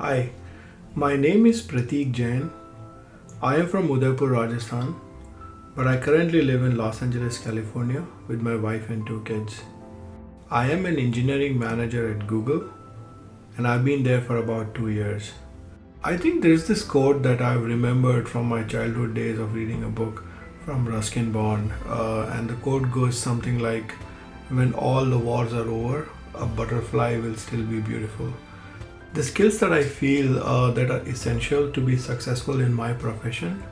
Hi, my name is Prateek Jain. I am from Udaipur, Rajasthan, but I currently live in Los Angeles, California with my wife and two kids. I am an engineering manager at Google and I've been there for about two years. I think there's this quote that I've remembered from my childhood days of reading a book from Ruskin Bond, uh, and the quote goes something like, When all the wars are over, a butterfly will still be beautiful. The skills that I feel uh, that are essential to be successful in my profession,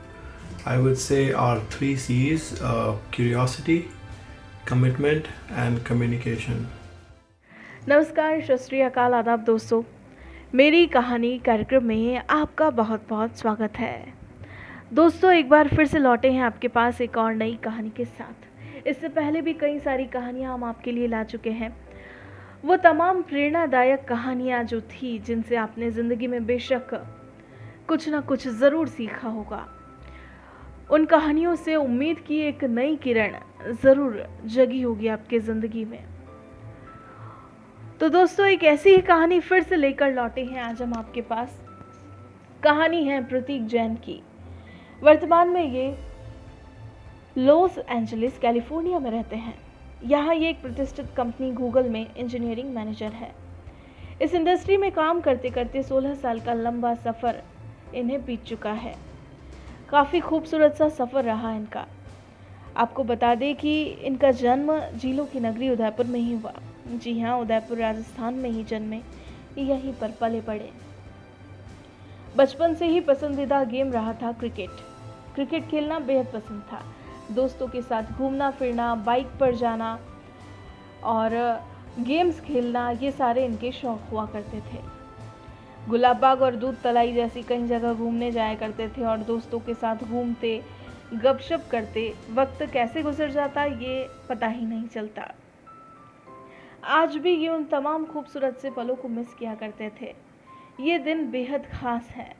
I would say, are three C's uh, curiosity, commitment, and communication. नमस्कार सत आदाब दोस्तों मेरी कहानी कार्यक्रम में आपका बहुत बहुत स्वागत है दोस्तों एक बार फिर से लौटे हैं आपके पास एक और नई कहानी के साथ इससे पहले भी कई सारी कहानियाँ हम आपके लिए ला चुके हैं वो तमाम प्रेरणादायक कहानियाँ जो थी, जिनसे आपने ज़िंदगी में बेशक कुछ ना कुछ ज़रूर सीखा होगा। उन कहानियों से उम्मीद की एक नई किरण ज़रूर जगी होगी आपके ज़िंदगी में। तो दोस्तों, एक ऐसी ही कहानी फिर से लेकर लौटे हैं आज हम आपके पास। कहानी है प्रतीक जैन की। वर्तमान में ये लॉस एंजलिस, कैलिफ़ोर्निया में रहते हैं। यहाँ ये एक प्रतिष्ठित कंपनी गूगल में इंजीनियरिंग मैनेजर है। इस इंडस्ट्री में काम करते करते 16 साल का लंबा सफ़र इन्हें बीत चुका है। काफ़ी खूबसूरत सा सफ़र रहा इनका। आपको बता दें कि इनका जन्म झीलों की नगरी उदयपुर में ही हुआ। जी हाँ उदयपुर राजस्थान में ही जन्मे। यहीं पर पले पड़े। बचपन से ही पसंदीदा गेम रहा था क्रिकेट। क्रिकेट खेलना बेहद पसंद था। दोस्तों के साथ घूमना, फिरना बाइक पर जाना और गेम्स खेलना, ये सारे इनके शौक हुआ करते थे। गुलाब बाग और दूध तलाई जैसी कई जगह घूमने जाया करते थे और दोस्तों के साथ घूमते, गपशप करते, वक्त कैसे गुजर जाता ये पता ही नहीं चलता। आज भी ये उन तमाम खूबसूरत से पलों को मिस किया करते थे। ये दिन बेहद ख़ास है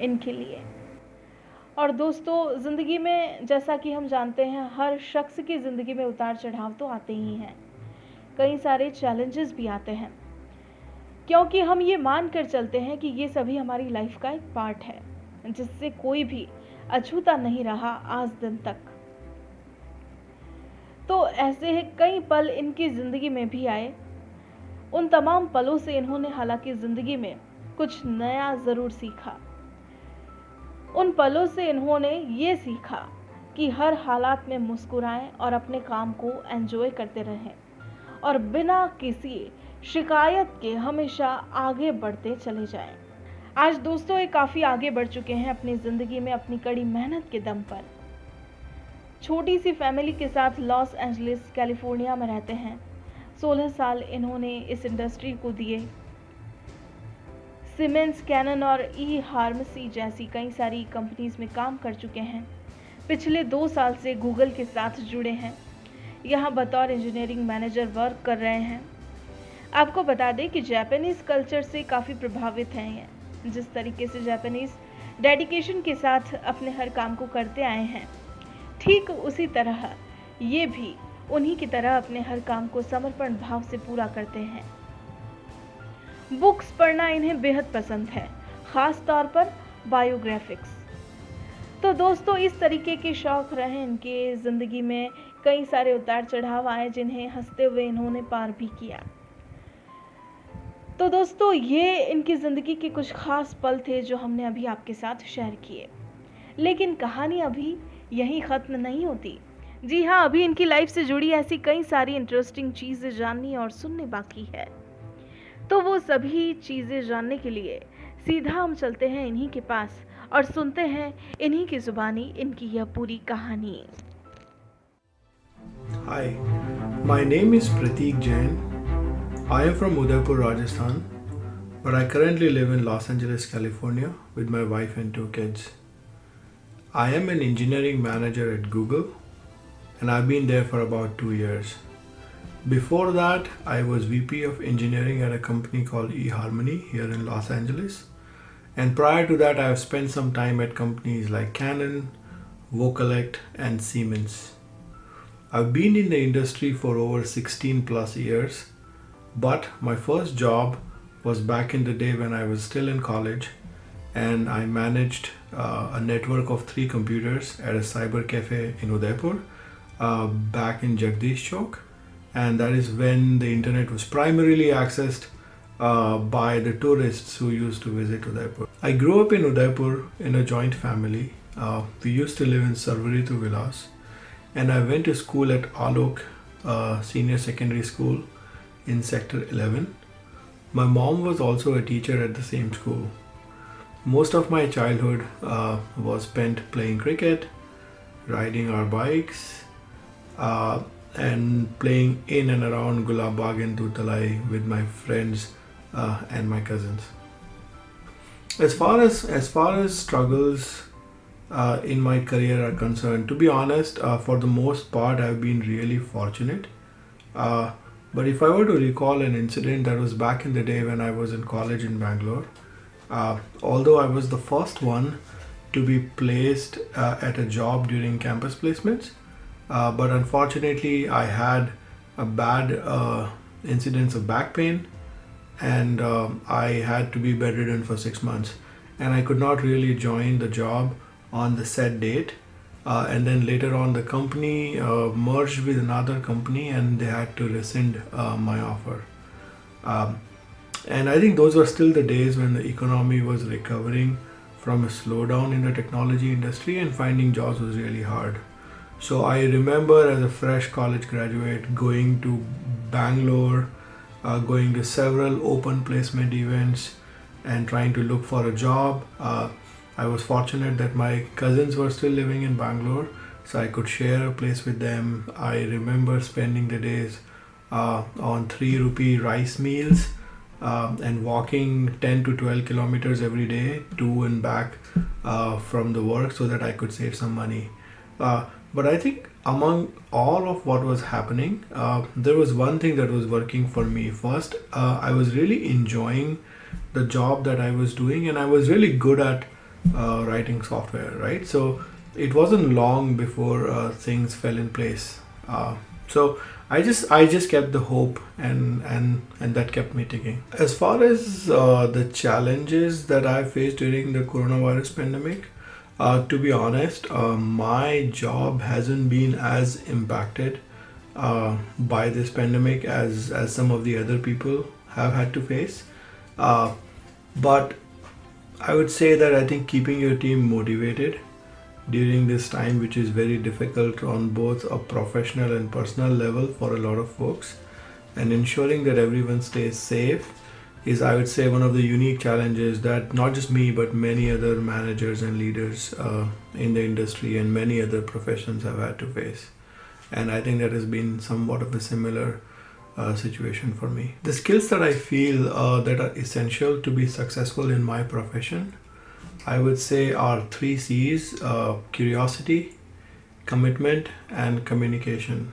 इनके लिए। और दोस्तों, ज़िंदगी में जैसा कि हम जानते हैं, हर शख्स की ज़िंदगी में उतार चढ़ाव तो आते ही हैं। कई सारे चैलेंजेस भी आते हैं। क्योंकि हम ये मान कर चलते हैं कि ये सभी हमारी लाइफ का एक पार्ट है, जिससे कोई भी अछूता नहीं रहा आज दिन तक। तो ऐसे कई पल इनकी ज़िंदगी में भी आए। उन तमाम पलों से इन्होंने हालाँकि ज़िंदगी में कुछ नया ज़रूर सीखा। उन पलों से इन्होंने ये सीखा कि हर हालात में मुस्कुराएँ और अपने काम को एंजॉय करते रहें और बिना किसी शिकायत के हमेशा आगे बढ़ते चले जाएँ। आज दोस्तों, ये काफ़ी आगे बढ़ चुके हैं अपनी ज़िंदगी में अपनी कड़ी मेहनत के दम पर। छोटी सी फैमिली के साथ लॉस एंजलिस कैलिफ़ोर्निया में रहते हैं। 16 साल इन्होंने इस इंडस्ट्री को दिए। सीमेंस कैनन और ई हार्मेसी जैसी कई सारी कंपनीज़ में काम कर चुके हैं। पिछले दो साल से गूगल के साथ जुड़े हैं। यहाँ बतौर इंजीनियरिंग मैनेजर वर्क कर रहे हैं। आपको बता दें कि जापानीज़ कल्चर से काफ़ी प्रभावित हैं ये। जिस तरीके से जापानीज़ डेडिकेशन के साथ अपने हर काम को करते आए हैं, ठीक उसी तरह ये भी उन्हीं की तरह अपने हर काम को समर्पण भाव से पूरा करते हैं। बुक्स पढ़ना इन्हें बेहद पसंद है ख़ास तौर पर बायोग्राफिक्स। तो दोस्तों, इस तरीके के शौक रहे इनके ज़िंदगी में कई सारे उतार चढ़ाव आए जिन्हें हँसते हुए इन्होंने पार भी किया। तो दोस्तों, ये इनकी ज़िंदगी के कुछ ख़ास पल थे जो हमने अभी आपके साथ शेयर किए। लेकिन कहानी अभी यहीं ख़त्म नहीं होती। जी हाँ अभी इनकी लाइफ से जुड़ी ऐसी कई सारी इंटरेस्टिंग चीज़ें जाननी और सुनने बाकी है। तो वो सभी चीज़ें जानने के लिए सीधा हम चलते हैं इन्हीं के पास और सुनते हैं इन्हीं की जुबानी, इनकी यह पूरी कहानी। Hi my name is Prateek Jain I am from Udaipur Rajasthan but I currently live in Los Angeles California with my wife and two kids I am an engineering manager at Google and I been there for about two years Before that, I was VP of engineering at a company called eHarmony here in Los Angeles. And prior to that, I've spent some time at companies like Canon, Vocalect, and Siemens. I've been in the industry for over 16 plus years, but my first job was back in the day when I was still in college and I managed uh, a network of three computers at a cyber cafe in Udaipur uh, back in Jagdish Chowk. And that is when the internet was primarily accessed uh, by the tourists who used to visit Udaipur. I grew up in Udaipur in a joint family. Uh, we used to live in Sarvaritu Vilas and I went to school at Alok uh, Senior Secondary School in Sector 11. My mom was also a teacher at the same school. Most of my childhood uh, was spent playing cricket, riding our bikes, uh, and playing in and around Gulab Bagh and Doodh Talai with my friends uh, and my cousins. As far as as far as struggles uh, in my career are concerned, to be honest, uh, for the most part, I've been really fortunate. Uh, but if I were to recall an incident that was back in the day when I was in college in Bangalore, uh, although I was the first one to be placed uh, at a job during campus placements, uh, but unfortunately, I had a bad uh, incidence of back pain and um, I had to be bedridden for six months. And I could not really join the job on the set date. Uh, and then later on, the company uh, merged with another company and they had to rescind uh, my offer. Um, and I think those were still the days when the economy was recovering from a slowdown in the technology industry and finding jobs was really hard. So I remember as a fresh college graduate going to Bangalore, uh, going to several open placement events, and trying to look for a job. Uh, I was fortunate that my cousins were still living in Bangalore, so I could share a place with them. I remember spending the days uh, on three rupee rice meals. Um, and walking 10 to 12 kilometers every day to and back uh, from the work so that I could save some money. Uh, but I think among all of what was happening, uh, there was one thing that was working for me. First, uh, I was really enjoying the job that I was doing, and I was really good at uh, writing software, right? So it wasn't long before uh, things fell in place. Uh, so I just I just kept the hope, and and and that kept me ticking. As far as uh, the challenges that I faced during the coronavirus pandemic. Uh, to be honest, uh, my job hasn't been as impacted uh, by this pandemic as, as some of the other people have had to face. Uh, but I would say that I think keeping your team motivated during this time, which is very difficult on both a professional and personal level for a lot of folks, and ensuring that everyone stays safe is I would say one of the unique challenges that not just me but many other managers and leaders uh, in the industry and many other professions have had to face. And I think that has been somewhat of a similar uh, situation for me. The skills that I feel uh, that are essential to be successful in my profession, I would say are three C's uh, curiosity, commitment, and communication.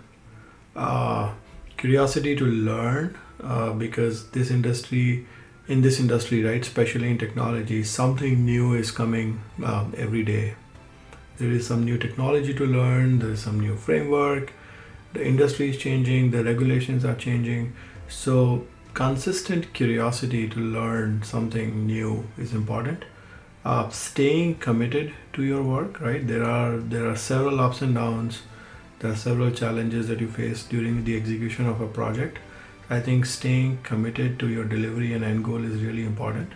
Uh, curiosity to learn uh, because this industry in this industry right especially in technology something new is coming um, every day. There is some new technology to learn there is some new framework the industry is changing the regulations are changing. So consistent curiosity to learn something new is important. Uh, staying committed to your work right? There are there are several ups and downs. There are several challenges that you face during the execution of a project I think staying committed to your delivery and end goal is really important.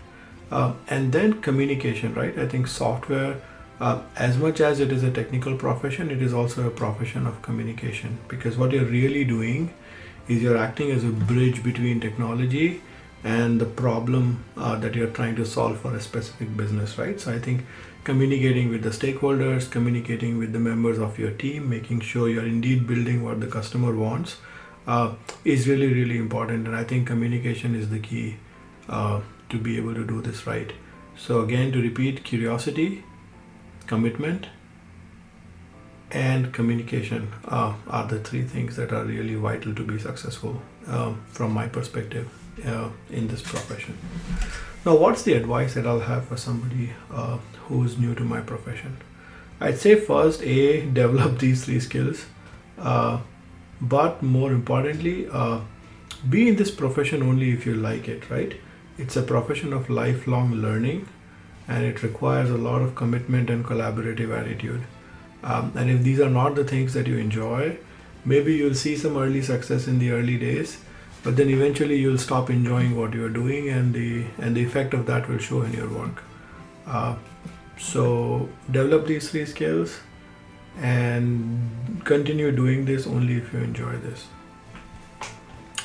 Uh, and then communication, right? I think software, uh, as much as it is a technical profession, it is also a profession of communication because what you're really doing is you're acting as a bridge between technology and the problem uh, that you're trying to solve for a specific business, right? So I think communicating with the stakeholders, communicating with the members of your team, making sure you're indeed building what the customer wants uh, is really really important and i think communication is the key uh, to be able to do this right. So again to repeat curiosity commitment and communication uh, are the three things that are really vital to be successful um, from my perspective uh, in this profession. Now what's the advice that i'll have for somebody uh, who's new to my profession? I'd say first a develop these three skills uh, but more importantly uh, be in this profession only if you like it right it's a profession of lifelong learning and it requires a lot of commitment and collaborative attitude. Um, and if these are not the things that you enjoy, maybe you'll see some early success in the early days, but then eventually you'll stop enjoying what you're doing, and the and the effect of that will show in your work. Uh, so develop these three skills and continue doing this only if you enjoy this.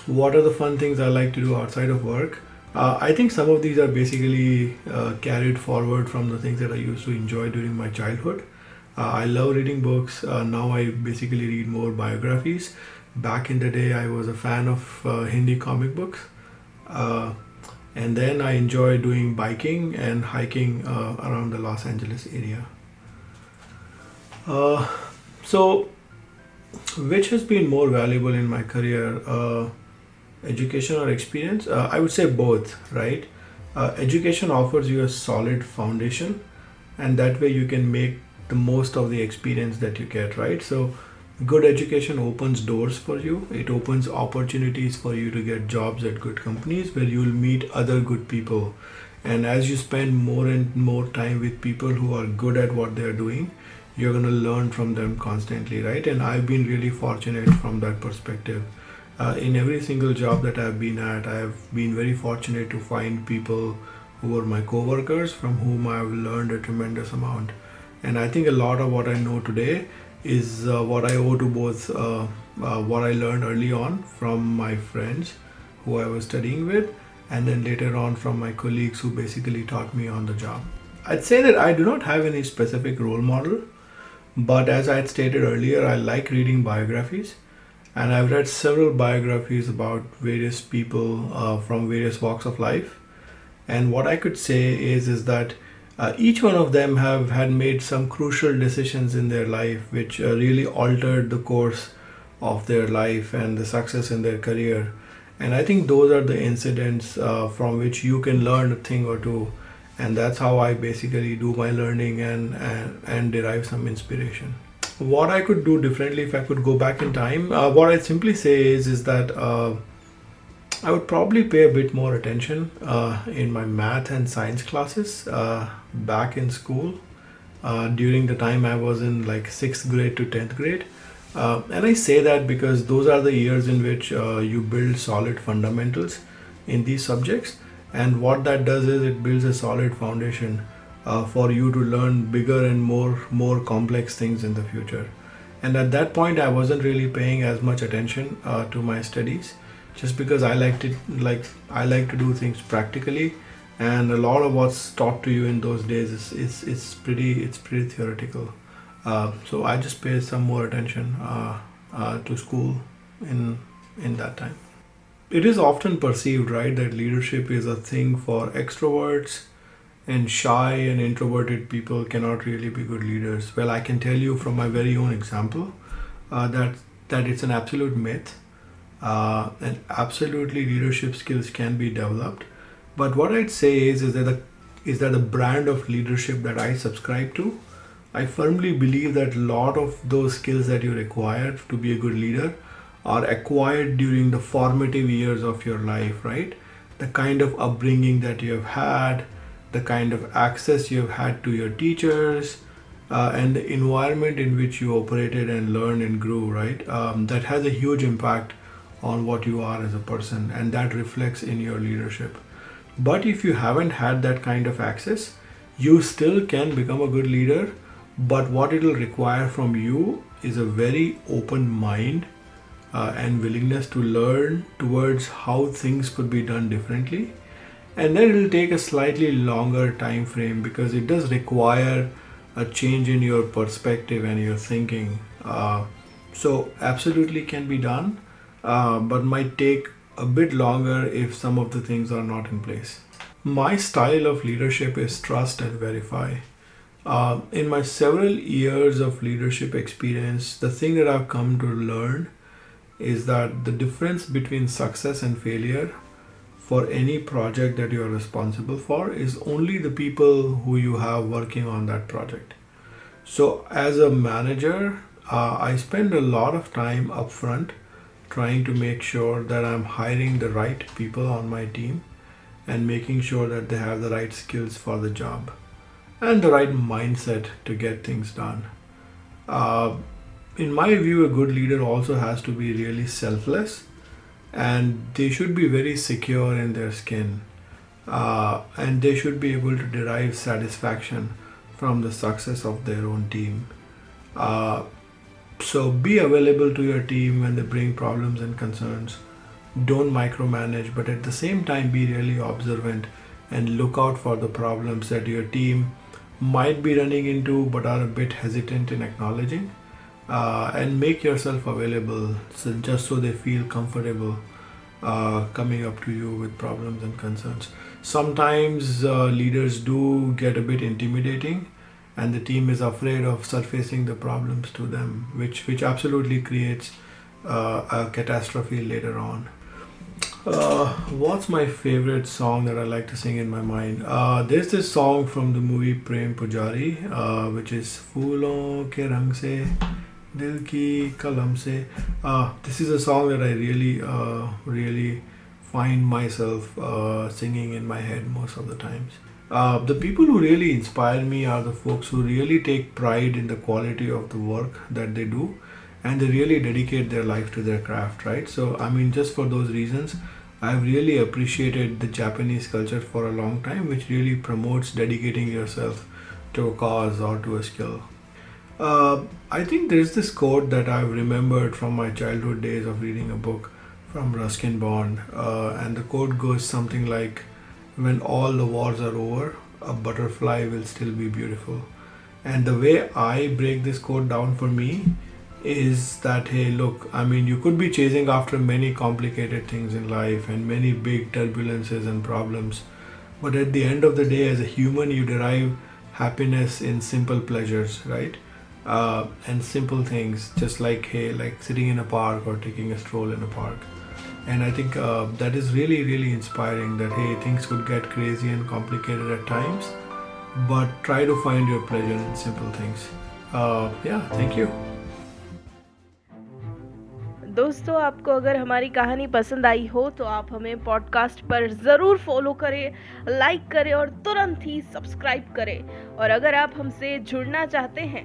What are the fun things I like to do outside of work? Uh, I think some of these are basically uh, carried forward from the things that I used to enjoy during my childhood. Uh, I love reading books. Uh, now I basically read more biographies. Back in the day, I was a fan of uh, Hindi comic books. Uh, and then I enjoy doing biking and hiking around the Los Angeles area. So, which has been more valuable in my career? education or experience? Uh, I would say both, right? Uh, education offers you a solid foundation, and that way you can make the most of the experience that you get, right? So, good education opens doors for you, it opens opportunities for you to get jobs at good companies where you'll meet other good people. And as you spend more and more time with people who are good at what they're doing, you're going to learn from them constantly, right? And I've been really fortunate from that perspective uh, in every single job that I've been at, I've been very fortunate to find people who are my co-workers from whom I've learned a tremendous amount. And I think a lot of what I know today is uh, what I owe to both uh, uh what I learned early on from my friends who I was studying with, and then later on from my colleagues who basically taught me on the job. I'd say that I do not have any specific role model, but as I had stated earlier, I like reading biographies and I've read several biographies about various people uh, from various walks of life. And what I could say is is that uh, each one of them have had made some crucial decisions in their life, which uh, really altered the course of their life and the success in their career. And I think those are the incidents uh, from which you can learn a thing or two. And that's how I basically do my learning and, and, and derive some inspiration what I could do differently if I could go back in time, uh, what I'd simply say is is that uh, I would probably pay a bit more attention uh, in my math and science classes uh, back in school uh, during the time I was in like sixth grade to tenth grade. Uh, and I say that because those are the years in which you build solid fundamentals in these subjects, and what that does is it builds a solid foundation uh, for you to learn bigger and more more complex things in the future. And at that point i wasn't really paying as much attention uh, to my studies just because i liked it like i like to do things practically. And a lot of what's taught to you in those days is, is it's pretty it's pretty theoretical. Uh, so i just paid some more attention uh, uh, to school in in that time it is often perceived right that leadership is a thing for extroverts and shy and introverted people cannot really be good leaders. Well, I can tell you from my very own example uh, that that it's an absolute myth, uh, and absolutely leadership skills can be developed. But what I'd say is is that the is that the brand of leadership that I subscribe to, I firmly believe that a lot of those skills that you require to be a good leader are acquired during the formative years of your life, right? The kind of upbringing that you have had, the kind of access you've had to your teachers, uh, and the environment in which you operated and learned and grew, right? Um, that has a huge impact on what you are as a person, and that reflects in your leadership. But if you haven't had that kind of access, you still can become a good leader. But what it'll require from you is a very open mind uh, and willingness to learn towards how things could be done differently. And then it will take a slightly longer time frame because it does require a change in your perspective and your thinking. Uh, so absolutely can be done uh, but might take a bit longer if some of the things are not in place. My style of leadership is trust and verify. Uh, in my several years of leadership experience the thing that i've come to learn is that the difference between success and failure for any project that you are responsible for is only the people who you have working on that project. So, as a manager, uh, I spend a lot of time upfront trying to make sure that I'm hiring the right people on my team and making sure that they have the right skills for the job and the right mindset to get things done. Uh, in my view, a good leader also has to be really selfless and they should be very secure in their skin uh, and they should be able to derive satisfaction from the success of their own team. Uh, so be available to your team when they bring problems and concerns. Don't micromanage, but at the same time, be really observant and look out for the problems that your team might be running into but are a bit hesitant in acknowledging. Uh, and make yourself available so just so they feel comfortable uh, coming up to you with problems and concerns. Sometimes uh, leaders do get a bit intimidating and the team is afraid of surfacing the problems to them, which which absolutely creates uh, a catastrophe later on. Uh, what's my favorite song that I like to sing in my mind? Uh, there's this song from the movie Prem Pujari, uh, which is "Phoolon ke rang se dil ki kalam se." Uh, this is a song that I really, uh, really find myself singing in my head most of the times. The people who really inspire me are the folks who really take pride in the quality of the work that they do and they really dedicate their life to their craft, right? So, I mean, just for those reasons, I've really appreciated the Japanese culture for a long time, which really promotes dedicating yourself to a cause or to a skill. Uh, I think there's this quote that I've remembered from my childhood days of reading a book from Ruskin Bond, uh, and the quote goes something like, when all the wars are over, a butterfly will still be beautiful. And the way I break this quote down for me is that hey, look, I mean, you could be chasing after many complicated things in life and many big turbulences and problems, but at the end of the day, as a human, you derive happiness in simple pleasures, right? Uh, and simple things, just like hey, like sitting in a park or taking a stroll in a park and i think uh, that is really really inspiring that hey things could get crazy and complicated at times but try to find your pleasure in simple things uh, yeah thank you दोस्तों आपको अगर हमारी कहानी पसंद आई हो तो आप हमें पॉडकास्ट पर ज़रूर फॉलो करें लाइक करें और तुरंत ही सब्सक्राइब करें और अगर आप हमसे जुड़ना चाहते हैं